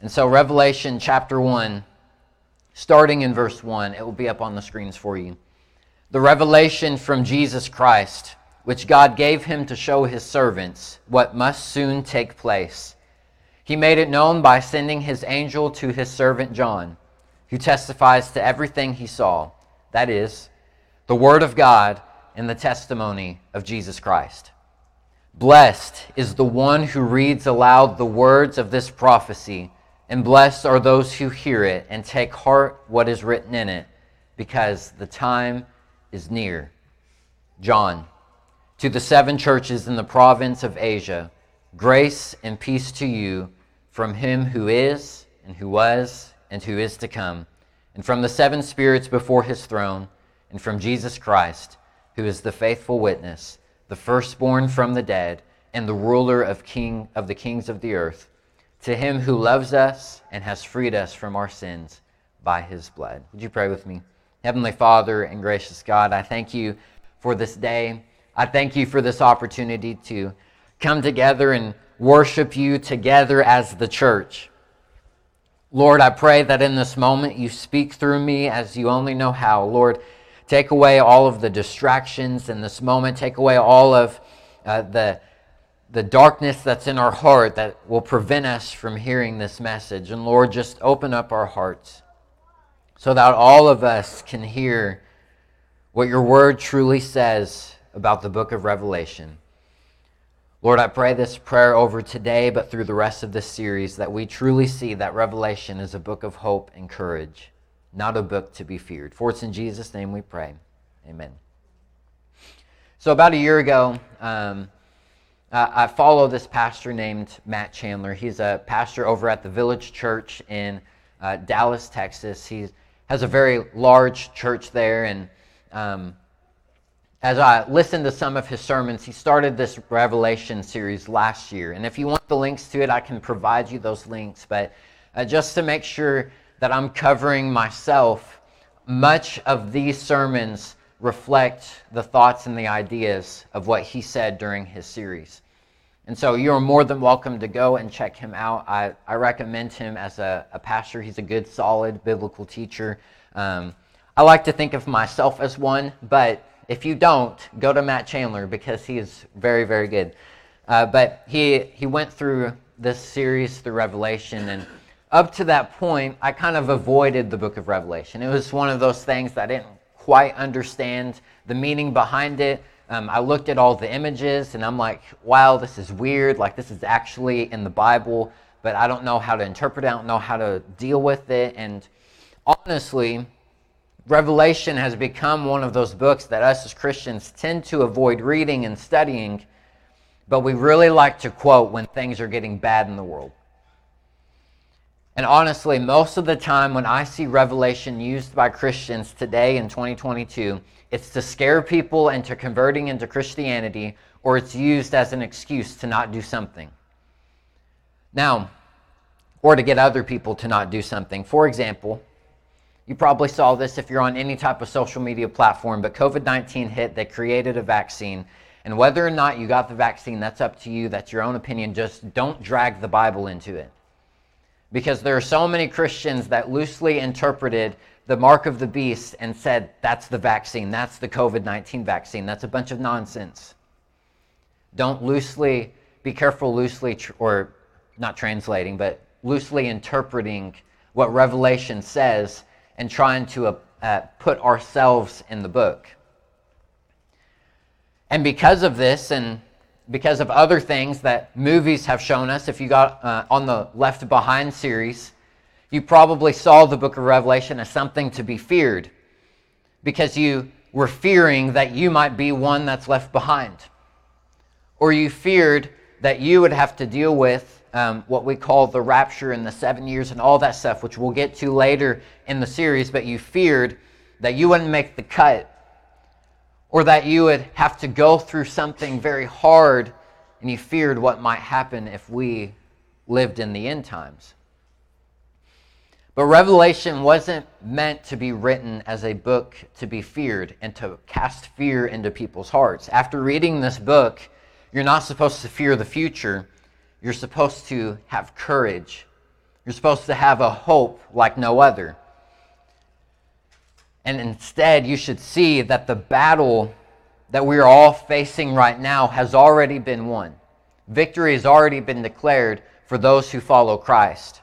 And so, Revelation chapter 1, starting in verse 1, it will be up on the screens for you. The revelation from Jesus Christ, which God gave him to show his servants what must soon take place. He made it known by sending his angel to his servant John, who testifies to everything he saw. That is, the Word of God and the testimony of Jesus Christ. Blessed is the one who reads aloud the words of this prophecy, and blessed are those who hear it and take heart what is written in it, because the time is near. John, to the seven churches in the province of Asia, grace and peace to you from him who is, and who was, and who is to come, and from the seven spirits before his throne, and from Jesus Christ, who is the faithful witness, the firstborn from the dead, and the ruler of king of the kings of the earth, to him who loves us and has freed us from our sins by his blood. Would you pray with me? Heavenly Father and gracious God, I thank you for this day. I thank you for this opportunity to come together and worship you together as the church. Lord, I pray that in this moment you speak through me as you only know how. Lord, take away all of the distractions in this moment, take away all of uh, the, the darkness that's in our heart that will prevent us from hearing this message. And Lord, just open up our hearts so that all of us can hear what your word truly says about the book of Revelation. Lord, I pray this prayer over today, but through the rest of this series, that we truly see that Revelation is a book of hope and courage, not a book to be feared. For it's in Jesus' name we pray. Amen. So, about a year ago, um, I follow this pastor named Matt Chandler. He's a pastor over at the Village Church in uh, Dallas, Texas. He has a very large church there. And um, as I listened to some of his sermons, he started this Revelation series last year. And if you want the links to it, I can provide you those links. But uh, just to make sure that I'm covering myself, much of these sermons reflect the thoughts and the ideas of what he said during his series. And so you're more than welcome to go and check him out. I, I recommend him as a, a pastor. He's a good, solid biblical teacher. Um, I like to think of myself as one, but if you don't, go to Matt Chandler because he is very, very good. Uh, but he, he went through this series through Revelation, and up to that point, I kind of avoided the book of Revelation. It was one of those things that I didn't quite understand the meaning behind it. Um, I looked at all the images and I'm like, wow, this is weird. Like, this is actually in the Bible, but I don't know how to interpret it. I don't know how to deal with it. And honestly, Revelation has become one of those books that us as Christians tend to avoid reading and studying, but we really like to quote when things are getting bad in the world. And honestly, most of the time when I see Revelation used by Christians today in 2022, it's to scare people into converting into Christianity, or it's used as an excuse to not do something. Now, or to get other people to not do something. For example, you probably saw this if you're on any type of social media platform, but COVID 19 hit, they created a vaccine. And whether or not you got the vaccine, that's up to you. That's your own opinion. Just don't drag the Bible into it. Because there are so many Christians that loosely interpreted the mark of the beast and said, that's the vaccine, that's the COVID 19 vaccine. That's a bunch of nonsense. Don't loosely, be careful loosely, tr- or not translating, but loosely interpreting what Revelation says and trying to uh, uh, put ourselves in the book. And because of this, and because of other things that movies have shown us, if you got uh, on the Left Behind series, you probably saw the book of Revelation as something to be feared because you were fearing that you might be one that's left behind. Or you feared that you would have to deal with um, what we call the rapture and the seven years and all that stuff, which we'll get to later in the series, but you feared that you wouldn't make the cut or that you would have to go through something very hard and you feared what might happen if we lived in the end times. But Revelation wasn't meant to be written as a book to be feared and to cast fear into people's hearts. After reading this book, you're not supposed to fear the future. You're supposed to have courage. You're supposed to have a hope like no other. And instead, you should see that the battle that we are all facing right now has already been won. Victory has already been declared for those who follow Christ.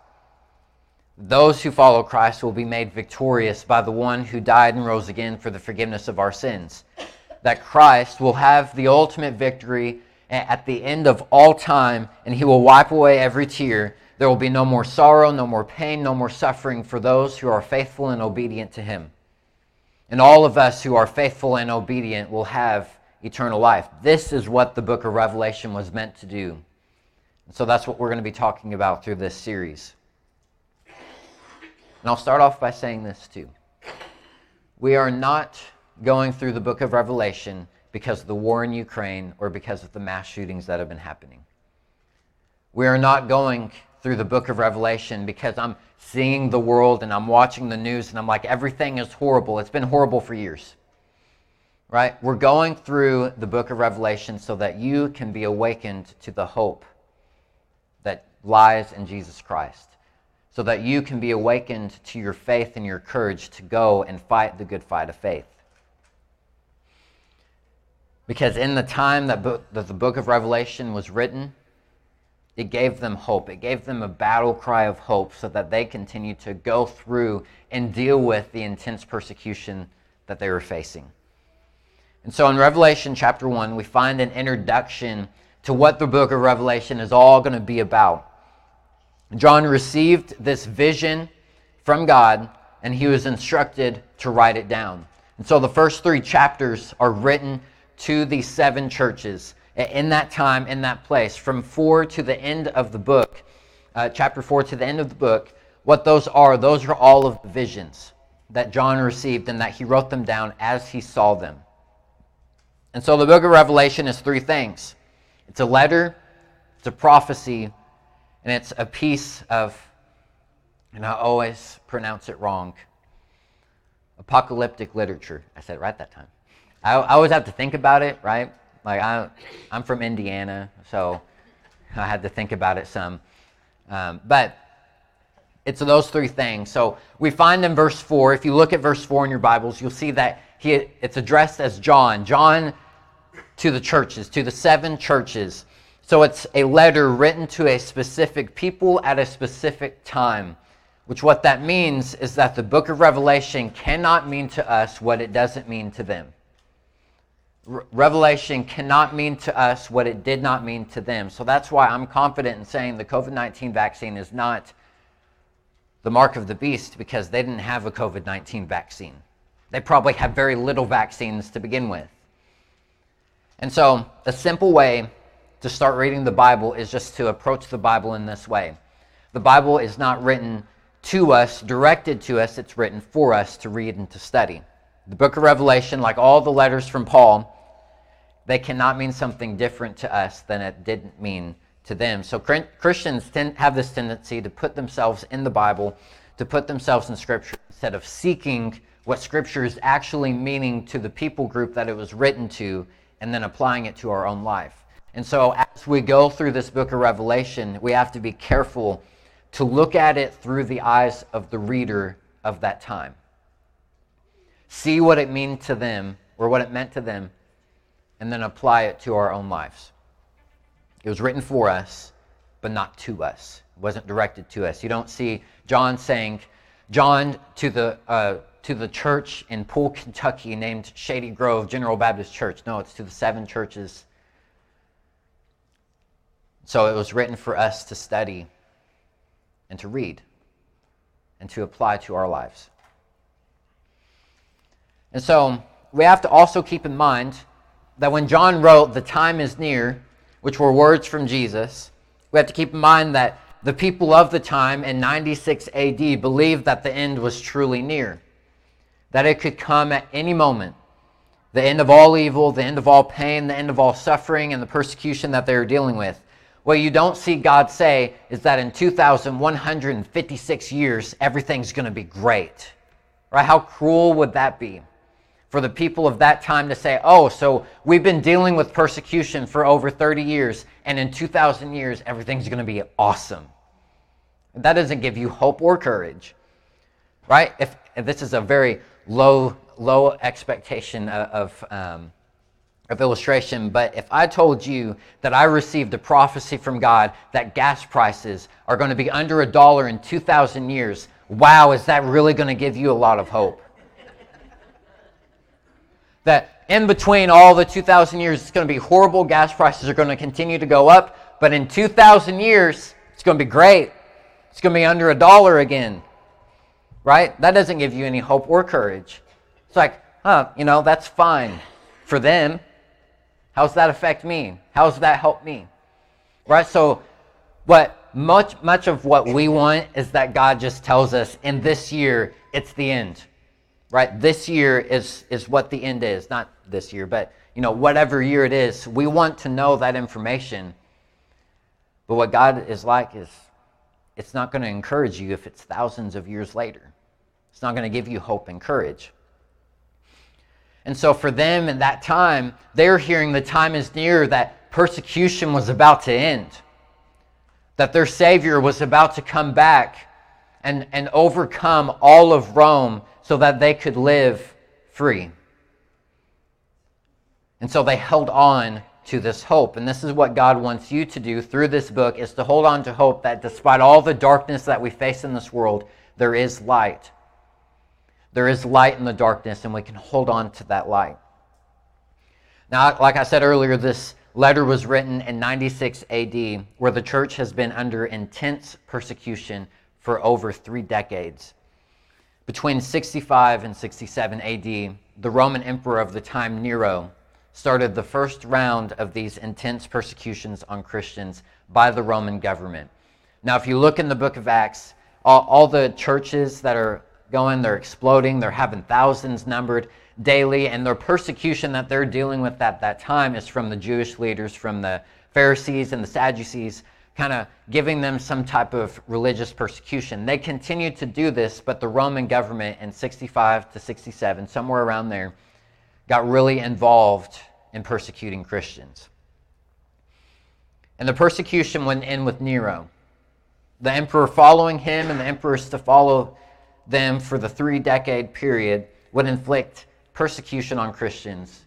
Those who follow Christ will be made victorious by the one who died and rose again for the forgiveness of our sins. That Christ will have the ultimate victory at the end of all time, and he will wipe away every tear. There will be no more sorrow, no more pain, no more suffering for those who are faithful and obedient to him. And all of us who are faithful and obedient will have eternal life. This is what the book of Revelation was meant to do. And so that's what we're going to be talking about through this series. And I'll start off by saying this too. We are not going through the book of Revelation because of the war in Ukraine or because of the mass shootings that have been happening. We are not going through the book of Revelation because I'm seeing the world and I'm watching the news and I'm like, everything is horrible. It's been horrible for years. Right? We're going through the book of Revelation so that you can be awakened to the hope that lies in Jesus Christ. So that you can be awakened to your faith and your courage to go and fight the good fight of faith. Because in the time that, book, that the book of Revelation was written, it gave them hope. It gave them a battle cry of hope so that they continued to go through and deal with the intense persecution that they were facing. And so in Revelation chapter 1, we find an introduction to what the book of Revelation is all going to be about. John received this vision from God and he was instructed to write it down. And so the first three chapters are written to these seven churches in that time, in that place, from 4 to the end of the book, uh, chapter 4 to the end of the book, what those are, those are all of the visions that John received and that he wrote them down as he saw them. And so the book of Revelation is three things it's a letter, it's a prophecy, and it's a piece of, and I always pronounce it wrong, apocalyptic literature. I said it right that time. I, I always have to think about it, right? Like I, I'm from Indiana, so I had to think about it some. Um, but it's those three things. So we find in verse four. If you look at verse four in your Bibles, you'll see that he it's addressed as John. John to the churches, to the seven churches. So it's a letter written to a specific people at a specific time. Which what that means is that the book of Revelation cannot mean to us what it doesn't mean to them. Revelation cannot mean to us what it did not mean to them. So that's why I'm confident in saying the COVID 19 vaccine is not the mark of the beast because they didn't have a COVID 19 vaccine. They probably have very little vaccines to begin with. And so, a simple way to start reading the Bible is just to approach the Bible in this way. The Bible is not written to us, directed to us, it's written for us to read and to study. The book of Revelation, like all the letters from Paul, they cannot mean something different to us than it didn't mean to them. So Christians tend, have this tendency to put themselves in the Bible, to put themselves in Scripture, instead of seeking what Scripture is actually meaning to the people group that it was written to, and then applying it to our own life. And so as we go through this book of Revelation, we have to be careful to look at it through the eyes of the reader of that time. See what it means to them, or what it meant to them, and then apply it to our own lives. It was written for us, but not to us. It wasn't directed to us. You don't see John saying, John to the, uh, to the church in Poole, Kentucky named Shady Grove General Baptist Church. No, it's to the seven churches. So it was written for us to study and to read and to apply to our lives. And so we have to also keep in mind that when John wrote, The time is near, which were words from Jesus, we have to keep in mind that the people of the time in 96 AD believed that the end was truly near, that it could come at any moment. The end of all evil, the end of all pain, the end of all suffering, and the persecution that they were dealing with. What you don't see God say is that in 2,156 years, everything's going to be great. Right? How cruel would that be? For the people of that time to say, oh, so we've been dealing with persecution for over 30 years, and in 2,000 years, everything's going to be awesome. That doesn't give you hope or courage, right? If, if this is a very low, low expectation of, um, of illustration, but if I told you that I received a prophecy from God that gas prices are going to be under a dollar in 2,000 years, wow, is that really going to give you a lot of hope? That in between all the 2,000 years, it's going to be horrible. Gas prices are going to continue to go up. But in 2,000 years, it's going to be great. It's going to be under a dollar again. Right? That doesn't give you any hope or courage. It's like, huh, you know, that's fine for them. How's that affect me? How's that help me? Right? So, what much much of what we want is that God just tells us in this year it's the end right? This year is, is what the end is. Not this year, but you know, whatever year it is, we want to know that information. But what God is like is it's not going to encourage you if it's thousands of years later. It's not going to give you hope and courage. And so for them in that time, they're hearing the time is near that persecution was about to end, that their Savior was about to come back and, and overcome all of Rome so that they could live free. And so they held on to this hope. And this is what God wants you to do through this book is to hold on to hope that despite all the darkness that we face in this world, there is light. There is light in the darkness and we can hold on to that light. Now, like I said earlier, this letter was written in 96 AD, where the church has been under intense persecution for over three decades. Between 65 and 67 AD, the Roman emperor of the time, Nero, started the first round of these intense persecutions on Christians by the Roman government. Now, if you look in the book of Acts, all, all the churches that are going, they're exploding, they're having thousands numbered daily, and their persecution that they're dealing with at that time is from the Jewish leaders, from the Pharisees and the Sadducees, kind of giving them some type of religious persecution. They continued to do this, but the Roman government in 65 to 67, somewhere around there, got really involved in persecuting Christians. And the persecution went in with Nero. The emperor following him and the emperors to follow them for the three decade period would inflict persecution on Christians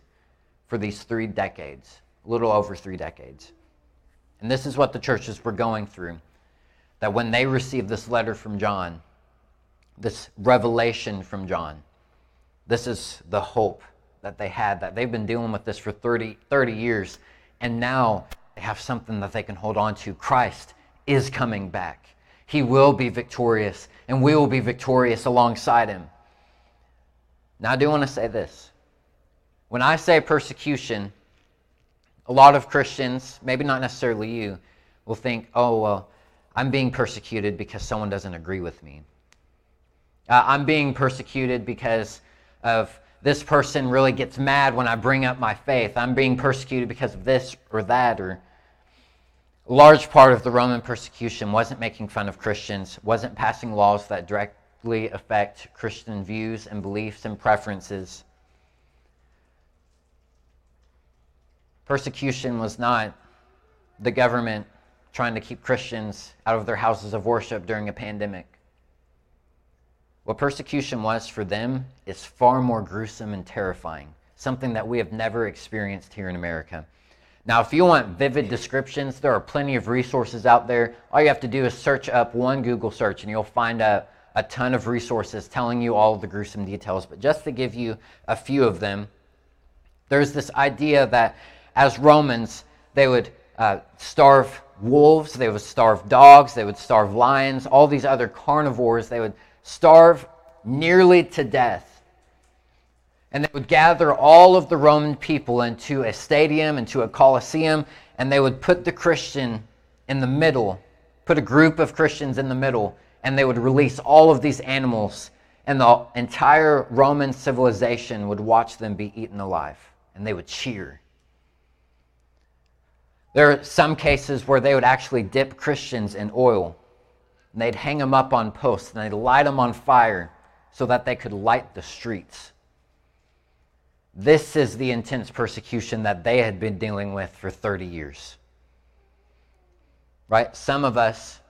for these three decades, a little over three decades. And this is what the churches were going through. That when they received this letter from John, this revelation from John, this is the hope that they had, that they've been dealing with this for 30, 30 years, and now they have something that they can hold on to. Christ is coming back. He will be victorious, and we will be victorious alongside him. Now, I do want to say this. When I say persecution, a lot of Christians, maybe not necessarily you, will think, oh, well, I'm being persecuted because someone doesn't agree with me. Uh, I'm being persecuted because of this person really gets mad when I bring up my faith. I'm being persecuted because of this or that. Or a large part of the Roman persecution wasn't making fun of Christians, wasn't passing laws that directly affect Christian views and beliefs and preferences. Persecution was not the government trying to keep Christians out of their houses of worship during a pandemic. What persecution was for them is far more gruesome and terrifying, something that we have never experienced here in America. Now, if you want vivid descriptions, there are plenty of resources out there. All you have to do is search up one Google search and you'll find a, a ton of resources telling you all the gruesome details. But just to give you a few of them, there's this idea that as Romans, they would uh, starve wolves, they would starve dogs, they would starve lions, all these other carnivores, they would starve nearly to death. And they would gather all of the Roman people into a stadium, into a coliseum, and they would put the Christian in the middle, put a group of Christians in the middle, and they would release all of these animals, and the entire Roman civilization would watch them be eaten alive, and they would cheer. There are some cases where they would actually dip Christians in oil. And they'd hang them up on posts and they'd light them on fire so that they could light the streets. This is the intense persecution that they had been dealing with for 30 years. Right? Some of us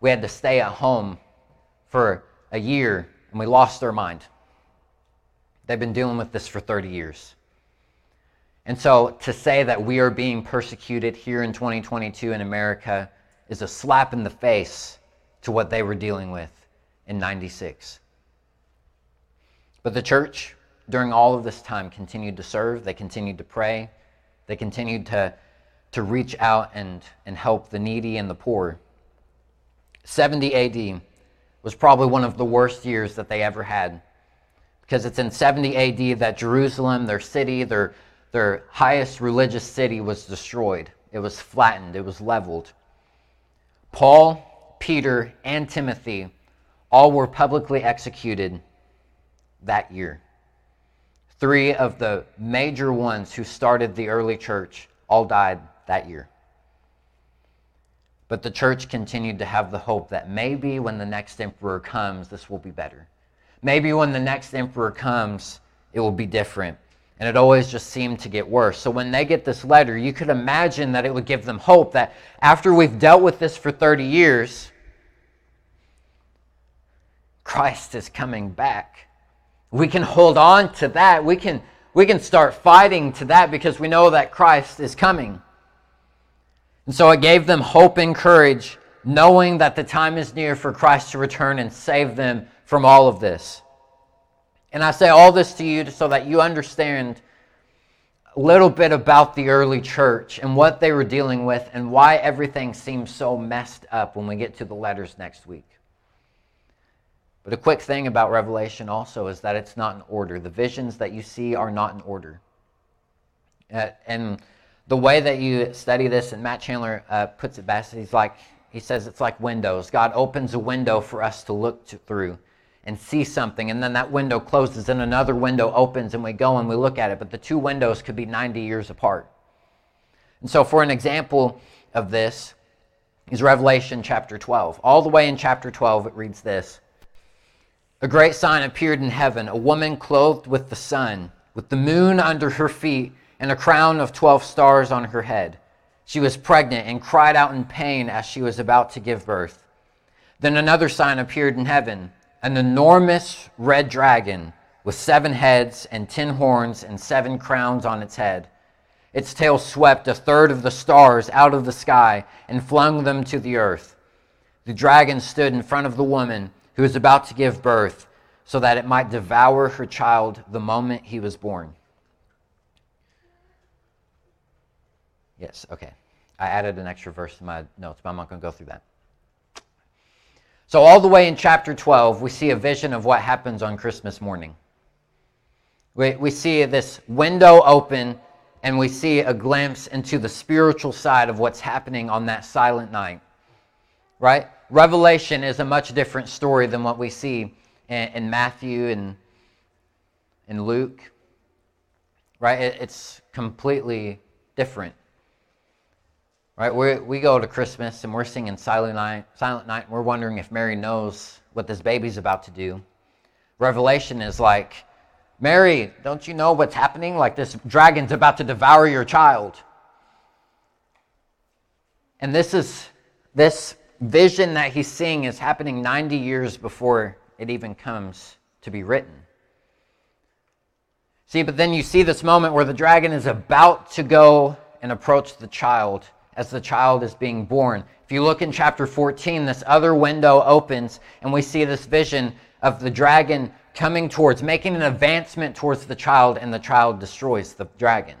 we had to stay at home for a year and we lost our mind. They've been dealing with this for 30 years. And so to say that we are being persecuted here in 2022 in America is a slap in the face to what they were dealing with in 96. But the church, during all of this time, continued to serve, they continued to pray, they continued to, to reach out and, and help the needy and the poor. 70 AD was probably one of the worst years that they ever had because it's in 70 AD that Jerusalem, their city, their, their highest religious city, was destroyed. It was flattened, it was leveled. Paul, Peter, and Timothy all were publicly executed that year. Three of the major ones who started the early church all died that year. But the church continued to have the hope that maybe when the next emperor comes, this will be better. Maybe when the next emperor comes, it will be different. And it always just seemed to get worse. So when they get this letter, you could imagine that it would give them hope that after we've dealt with this for 30 years, Christ is coming back. We can hold on to that. We can, we can start fighting to that because we know that Christ is coming. And so it gave them hope and courage, knowing that the time is near for Christ to return and save them from all of this. And I say all this to you so that you understand a little bit about the early church and what they were dealing with and why everything seems so messed up when we get to the letters next week. But a quick thing about Revelation also is that it's not in order. The visions that you see are not in order. Uh, and the way that you study this, and Matt Chandler uh, puts it best, he's like, he says it's like windows. God opens a window for us to look to, through and see something, and then that window closes and another window opens, and we go and we look at it. But the two windows could be 90 years apart. And so, for an example of this, is Revelation chapter 12. All the way in chapter 12, it reads this A great sign appeared in heaven, a woman clothed with the sun, with the moon under her feet, and a crown of 12 stars on her head. She was pregnant and cried out in pain as she was about to give birth. Then another sign appeared in heaven an enormous red dragon with seven heads and ten horns and seven crowns on its head. Its tail swept a third of the stars out of the sky and flung them to the earth. The dragon stood in front of the woman who was about to give birth so that it might devour her child the moment he was born. Yes, okay. I added an extra verse to my notes, but I'm not going to go through that. So, all the way in chapter 12, we see a vision of what happens on Christmas morning. We, we see this window open and we see a glimpse into the spiritual side of what's happening on that silent night. Right? Revelation is a much different story than what we see in, in Matthew and in Luke. Right? It, it's completely different. Right? we we go to Christmas and we're singing Silent Night, Silent Night, and we're wondering if Mary knows what this baby's about to do. Revelation is like, Mary, don't you know what's happening? Like this dragon's about to devour your child. And this is this vision that he's seeing is happening 90 years before it even comes to be written. See, but then you see this moment where the dragon is about to go and approach the child as the child is being born. If you look in chapter 14, this other window opens and we see this vision of the dragon coming towards, making an advancement towards the child, and the child destroys the dragon.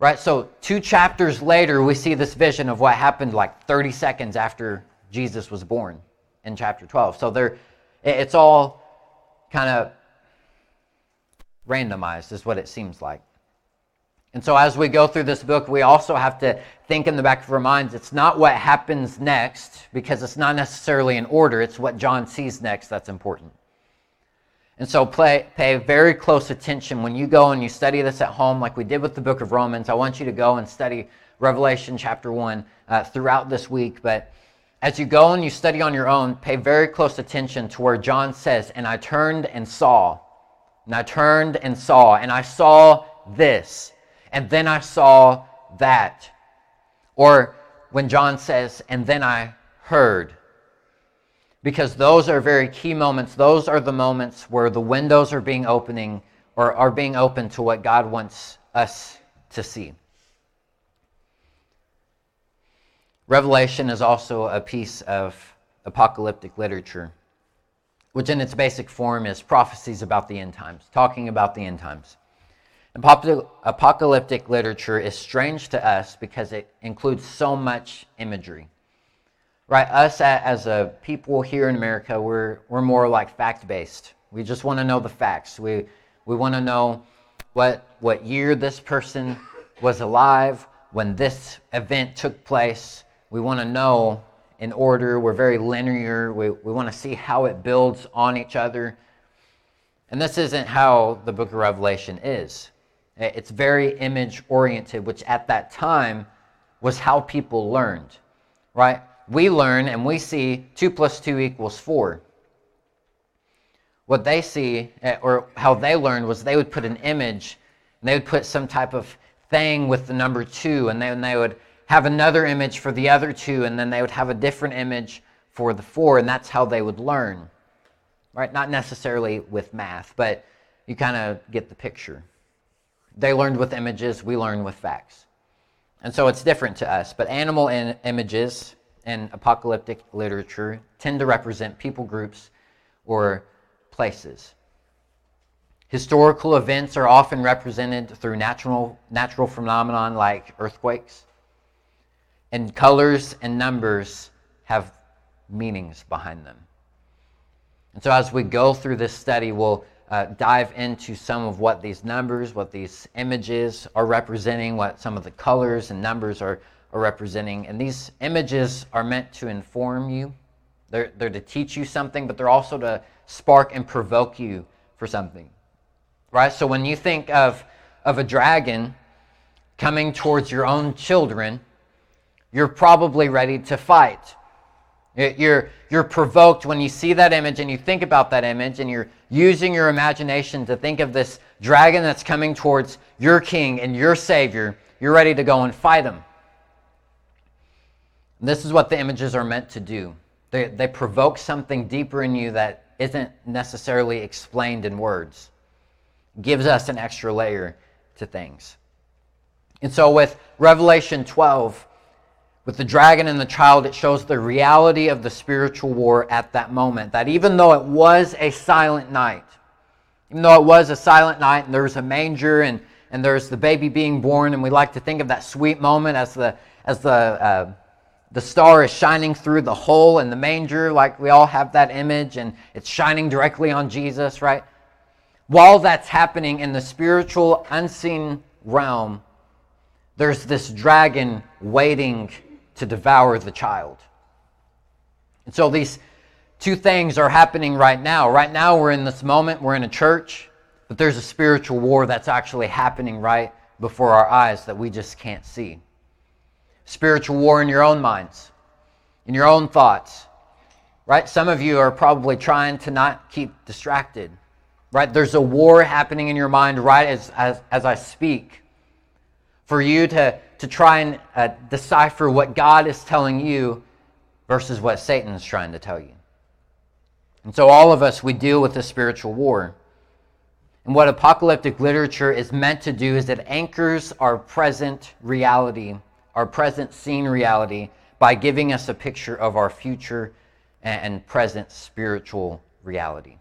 Right? So, two chapters later, we see this vision of what happened like 30 seconds after Jesus was born in chapter 12. So, there, it's all kind of randomized, is what it seems like. And so, as we go through this book, we also have to think in the back of our minds it's not what happens next, because it's not necessarily in order, it's what John sees next that's important. And so, play, pay very close attention when you go and you study this at home, like we did with the book of Romans. I want you to go and study Revelation chapter 1 uh, throughout this week. But as you go and you study on your own, pay very close attention to where John says, And I turned and saw, and I turned and saw, and I saw this and then I saw that. Or when John says, and then I heard. Because those are very key moments. Those are the moments where the windows are being opening or are being open to what God wants us to see. Revelation is also a piece of apocalyptic literature, which in its basic form is prophecies about the end times, talking about the end times. Apocalyptic literature is strange to us because it includes so much imagery. Right? Us as a people here in America, we're, we're more like fact based. We just want to know the facts. We, we want to know what, what year this person was alive, when this event took place. We want to know in order. We're very linear. We, we want to see how it builds on each other. And this isn't how the book of Revelation is. It's very image oriented, which at that time was how people learned, right? We learn and we see 2 plus 2 equals 4. What they see, eh, or how they learned, was they would put an image, and they would put some type of thing with the number 2, and then they would have another image for the other two, and then they would have a different image for the four, and that's how they would learn. Right? Not necessarily with math, but you kind of get the picture. They learned with images, we learn with facts. And so it's different to us. But animal in images in apocalyptic literature tend to represent people groups or places. Historical events are often represented through natural, natural phenomenon like earthquakes, and colors and numbers have meanings behind them. And so, as we go through this study, we'll uh, dive into some of what these numbers, what these images are representing, what some of the colors and numbers are, are representing. And these images are meant to inform you, they're, they're to teach you something, but they're also to spark and provoke you for something. Right? So, when you think of, of a dragon coming towards your own children, you're probably ready to fight. You're, you're provoked when you see that image and you think about that image and you're using your imagination to think of this dragon that's coming towards your king and your savior. You're ready to go and fight him. This is what the images are meant to do. They, they provoke something deeper in you that isn't necessarily explained in words. gives us an extra layer to things. And so with Revelation 12, with the dragon and the child, it shows the reality of the spiritual war at that moment. That even though it was a silent night, even though it was a silent night and there was a manger and, and there's the baby being born, and we like to think of that sweet moment as the, as the, uh, the star is shining through the hole in the manger, like we all have that image, and it's shining directly on Jesus, right? While that's happening in the spiritual, unseen realm, there's this dragon waiting to devour the child. And so these two things are happening right now. Right now, we're in this moment, we're in a church, but there's a spiritual war that's actually happening right before our eyes that we just can't see. Spiritual war in your own minds, in your own thoughts. Right? Some of you are probably trying to not keep distracted. Right? There's a war happening in your mind right as, as, as I speak. For you to to try and uh, decipher what God is telling you versus what Satan is trying to tell you. And so, all of us, we deal with a spiritual war. And what apocalyptic literature is meant to do is it anchors our present reality, our present seen reality, by giving us a picture of our future and present spiritual reality.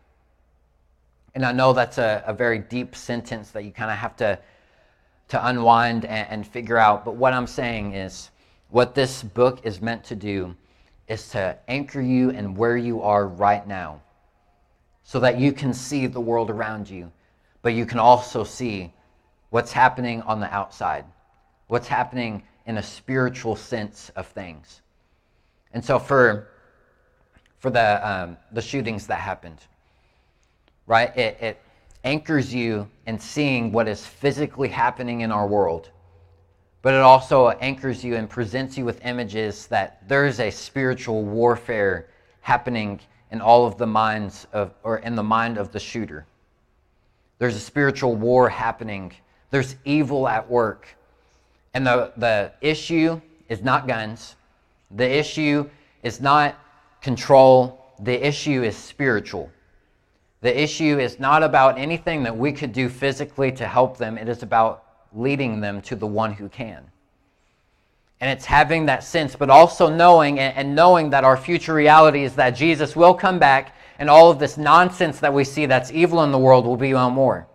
And I know that's a, a very deep sentence that you kind of have to to unwind and, and figure out. But what I'm saying is, what this book is meant to do is to anchor you in where you are right now so that you can see the world around you, but you can also see what's happening on the outside, what's happening in a spiritual sense of things. And so for for the um, the shootings that happened, right? It, it anchors you in seeing what is physically happening in our world. But it also anchors you and presents you with images that there is a spiritual warfare happening in all of the minds of, or in the mind of the shooter. There's a spiritual war happening. There's evil at work. And the, the issue is not guns. The issue is not control, the issue is spiritual. The issue is not about anything that we could do physically to help them, it is about leading them to the one who can. And it's having that sense, but also knowing and knowing that our future reality is that Jesus will come back and all of this nonsense that we see that's evil in the world will be no more.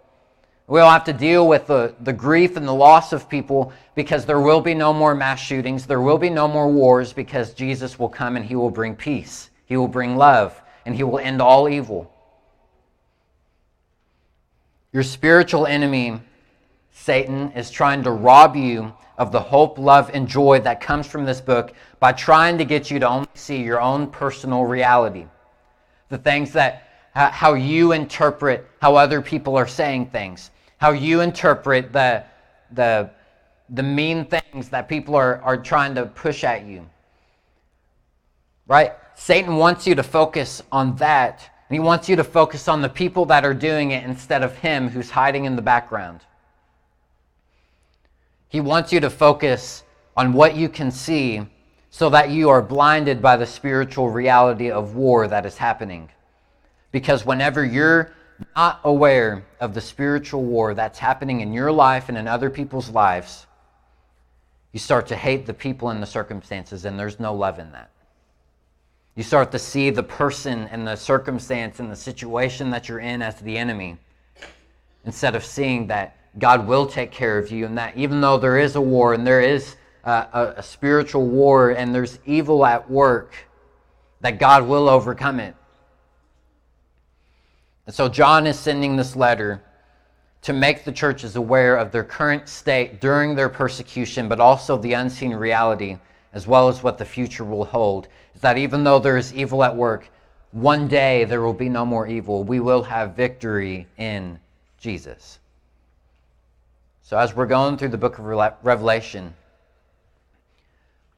We'll have to deal with the, the grief and the loss of people because there will be no more mass shootings. There will be no more wars because Jesus will come and he will bring peace. He will bring love and he will end all evil. Your spiritual enemy, Satan, is trying to rob you of the hope, love, and joy that comes from this book by trying to get you to only see your own personal reality. The things that, how you interpret how other people are saying things, how you interpret the, the, the mean things that people are, are trying to push at you. Right? Satan wants you to focus on that and he wants you to focus on the people that are doing it instead of him who's hiding in the background. He wants you to focus on what you can see so that you are blinded by the spiritual reality of war that is happening. Because whenever you're not aware of the spiritual war that's happening in your life and in other people's lives, you start to hate the people and the circumstances, and there's no love in that. You start to see the person and the circumstance and the situation that you're in as the enemy instead of seeing that God will take care of you and that even though there is a war and there is a, a, spiritual war and there's evil at work, that God will overcome it. And so John is sending this letter to make the churches aware of their current state during their persecution, but also the unseen reality as well as what the future will hold, is that even though there is evil at work, one day there will be no more evil. We will have victory in Jesus. So, as we're going through the book of Revelation,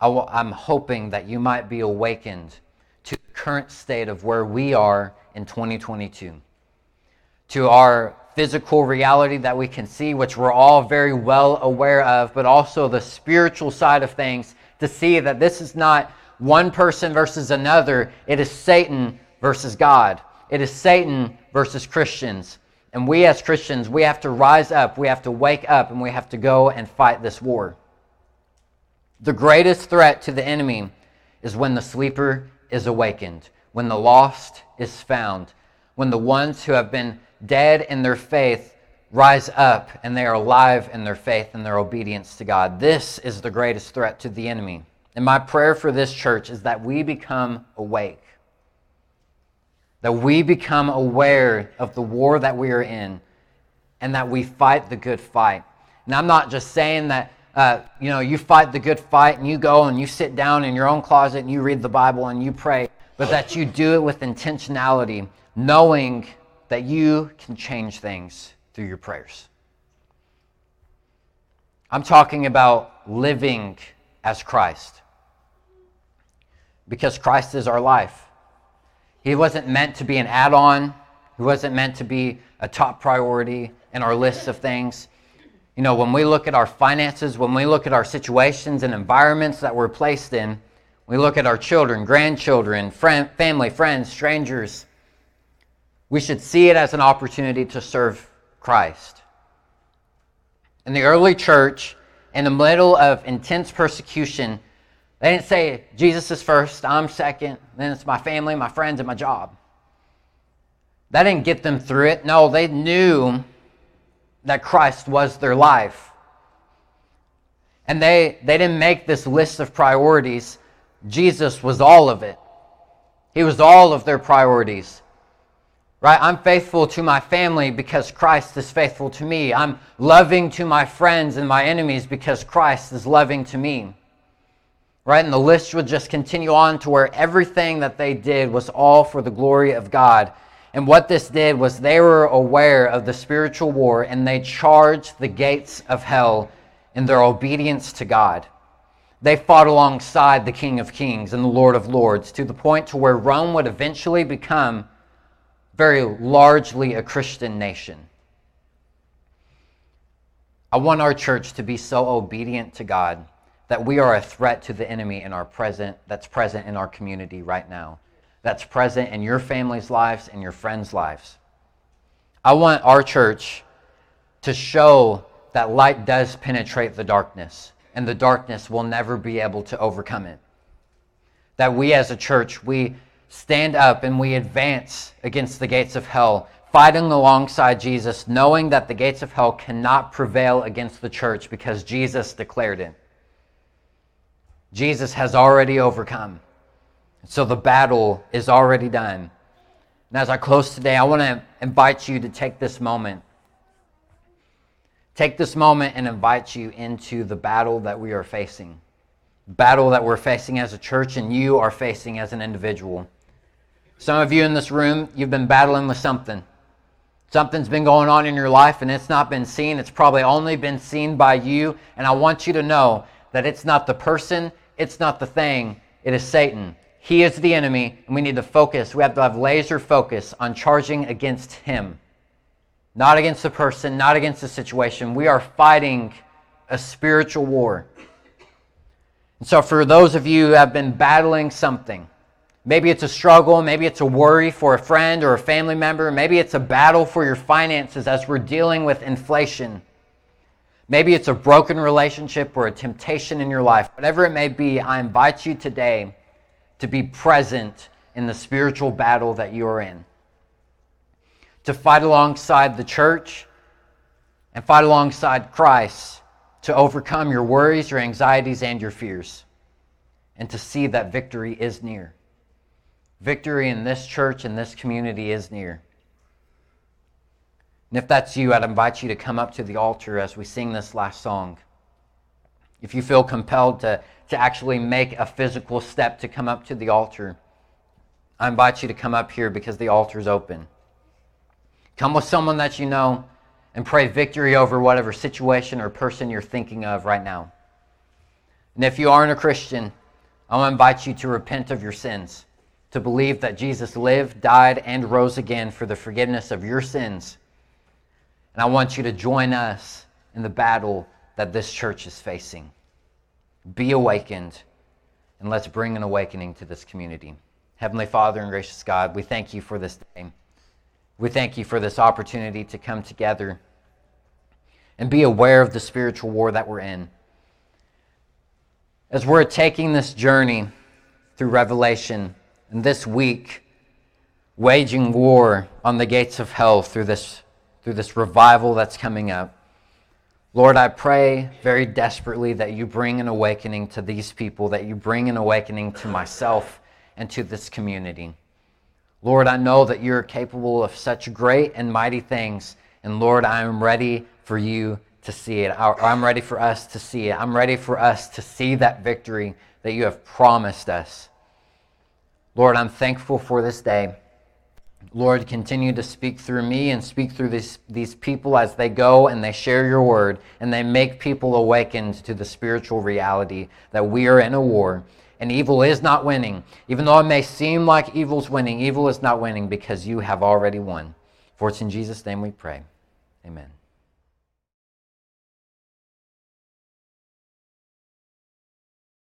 I'm hoping that you might be awakened to the current state of where we are in 2022, to our physical reality that we can see, which we're all very well aware of, but also the spiritual side of things to see that this is not one person versus another, it is Satan versus God. It is Satan versus Christians. And we as Christians, we have to rise up, we have to wake up, and we have to go and fight this war. The greatest threat to the enemy is when the sleeper is awakened, when the lost is found, when the ones who have been dead in their faith rise up and they are alive in their faith and their obedience to God. This is the greatest threat to the enemy. And my prayer for this church is that we become awake, that we become aware of the war that we are in, and that we fight the good fight. And I'm not just saying that. Uh, you know, you fight the good fight and you go and you sit down in your own closet and you read the Bible and you pray, but that you do it with intentionality, knowing that you can change things through your prayers. I'm talking about living as Christ. Because Christ is our life. He wasn't meant to be an add on, He wasn't meant to be a top priority in our list of things. You know, when we look at our finances, when we look at our situations and environments that we're placed in, we look at our children, grandchildren, friend, family, friends, strangers, we should see it as an opportunity to serve Christ. In the early church, in the middle of intense persecution, they didn't say, Jesus is first, I'm second, then it's my family, my friends, and my job. That didn't get them through it. No, they knew that Christ was their life. And they, they didn't make this list of priorities. Jesus was all of it. He was all of their priorities. Right? I'm faithful to my family because Christ is faithful to me. I'm loving to my friends and my enemies because Christ is loving to me. Right? And the list would just continue on to where everything that they did was all for the glory of God. And what this did was they were aware of the spiritual war and they charged the gates of hell in their obedience to God. They fought alongside the King of Kings and the Lord of Lords to the point to where Rome would eventually become very largely a Christian nation. I want our church to be so obedient to God that we are a threat to the enemy in our present that's present in our community right now. That's present in your family's lives and your friends' lives. I want our church to show that light does penetrate the darkness, and the darkness will never be able to overcome it. That we as a church, we stand up and we advance against the gates of hell, fighting alongside Jesus, knowing that the gates of hell cannot prevail against the church because Jesus declared it. Jesus has already overcome. So the battle is already done. And as I close today, I want to invite you to take this moment. Take this moment and invite you into the battle that we are facing. Battle that we're facing as a church and you are facing as an individual. Some of you in this room, you've been battling with something. Something's been going on in your life and it's not been seen. It's probably only been seen by you. And I want you to know that it's not the person, it's not the thing, it is Satan. He is the enemy, and we need to focus. We have to have laser focus on charging against him, not against the person, not against the situation. We are fighting a spiritual war. And so, for those of you who have been battling something, maybe it's a struggle, maybe it's a worry for a friend or a family member, maybe it's a battle for your finances as we're dealing with inflation. Maybe it's a broken relationship or a temptation in your life. Whatever it may be, I invite you today to be present in the spiritual battle that you're in. To fight alongside the church and fight alongside Christ to overcome your worries, your anxieties, and your fears. And to see that victory is near. Victory in this church and this community is near. And if that's you, I'd invite you to come up to the altar as we sing this last song. If you feel compelled to, to actually make a physical step to come up to the altar, I invite you to come up here because the altar is open. Come with someone that you know and pray victory over whatever situation or person you're thinking of right now. And if you aren't a Christian, I want to invite you to repent of your sins, to believe that Jesus lived, died, and rose again for the forgiveness of your sins and I want you to join us in the battle that this church is facing. Be awakened, and let's bring an awakening to this community. Heavenly Father and gracious God, we thank you for this day. We thank you for this opportunity to come together and be aware of the spiritual war that we're in. As we're taking this journey through Revelation, this week, waging war on the gates of hell through this through this revival that's coming up. Lord, I pray very desperately that you bring an awakening to these people, that you bring an awakening to myself and to this community. Lord, I know that you're capable of such great and mighty things. And Lord, I am ready for you to see it. I'm ready for us to see it. I'm ready for us to see that victory that you have promised us. Lord, I'm thankful for this day. Lord, continue to speak through me and speak through these, these people as they go and they share your word and they make people awakened to the spiritual reality that we are in a war and evil is not winning. Even though it may seem like evil's winning, evil is not winning because you have already won. For it's in Jesus' name we pray. Amen.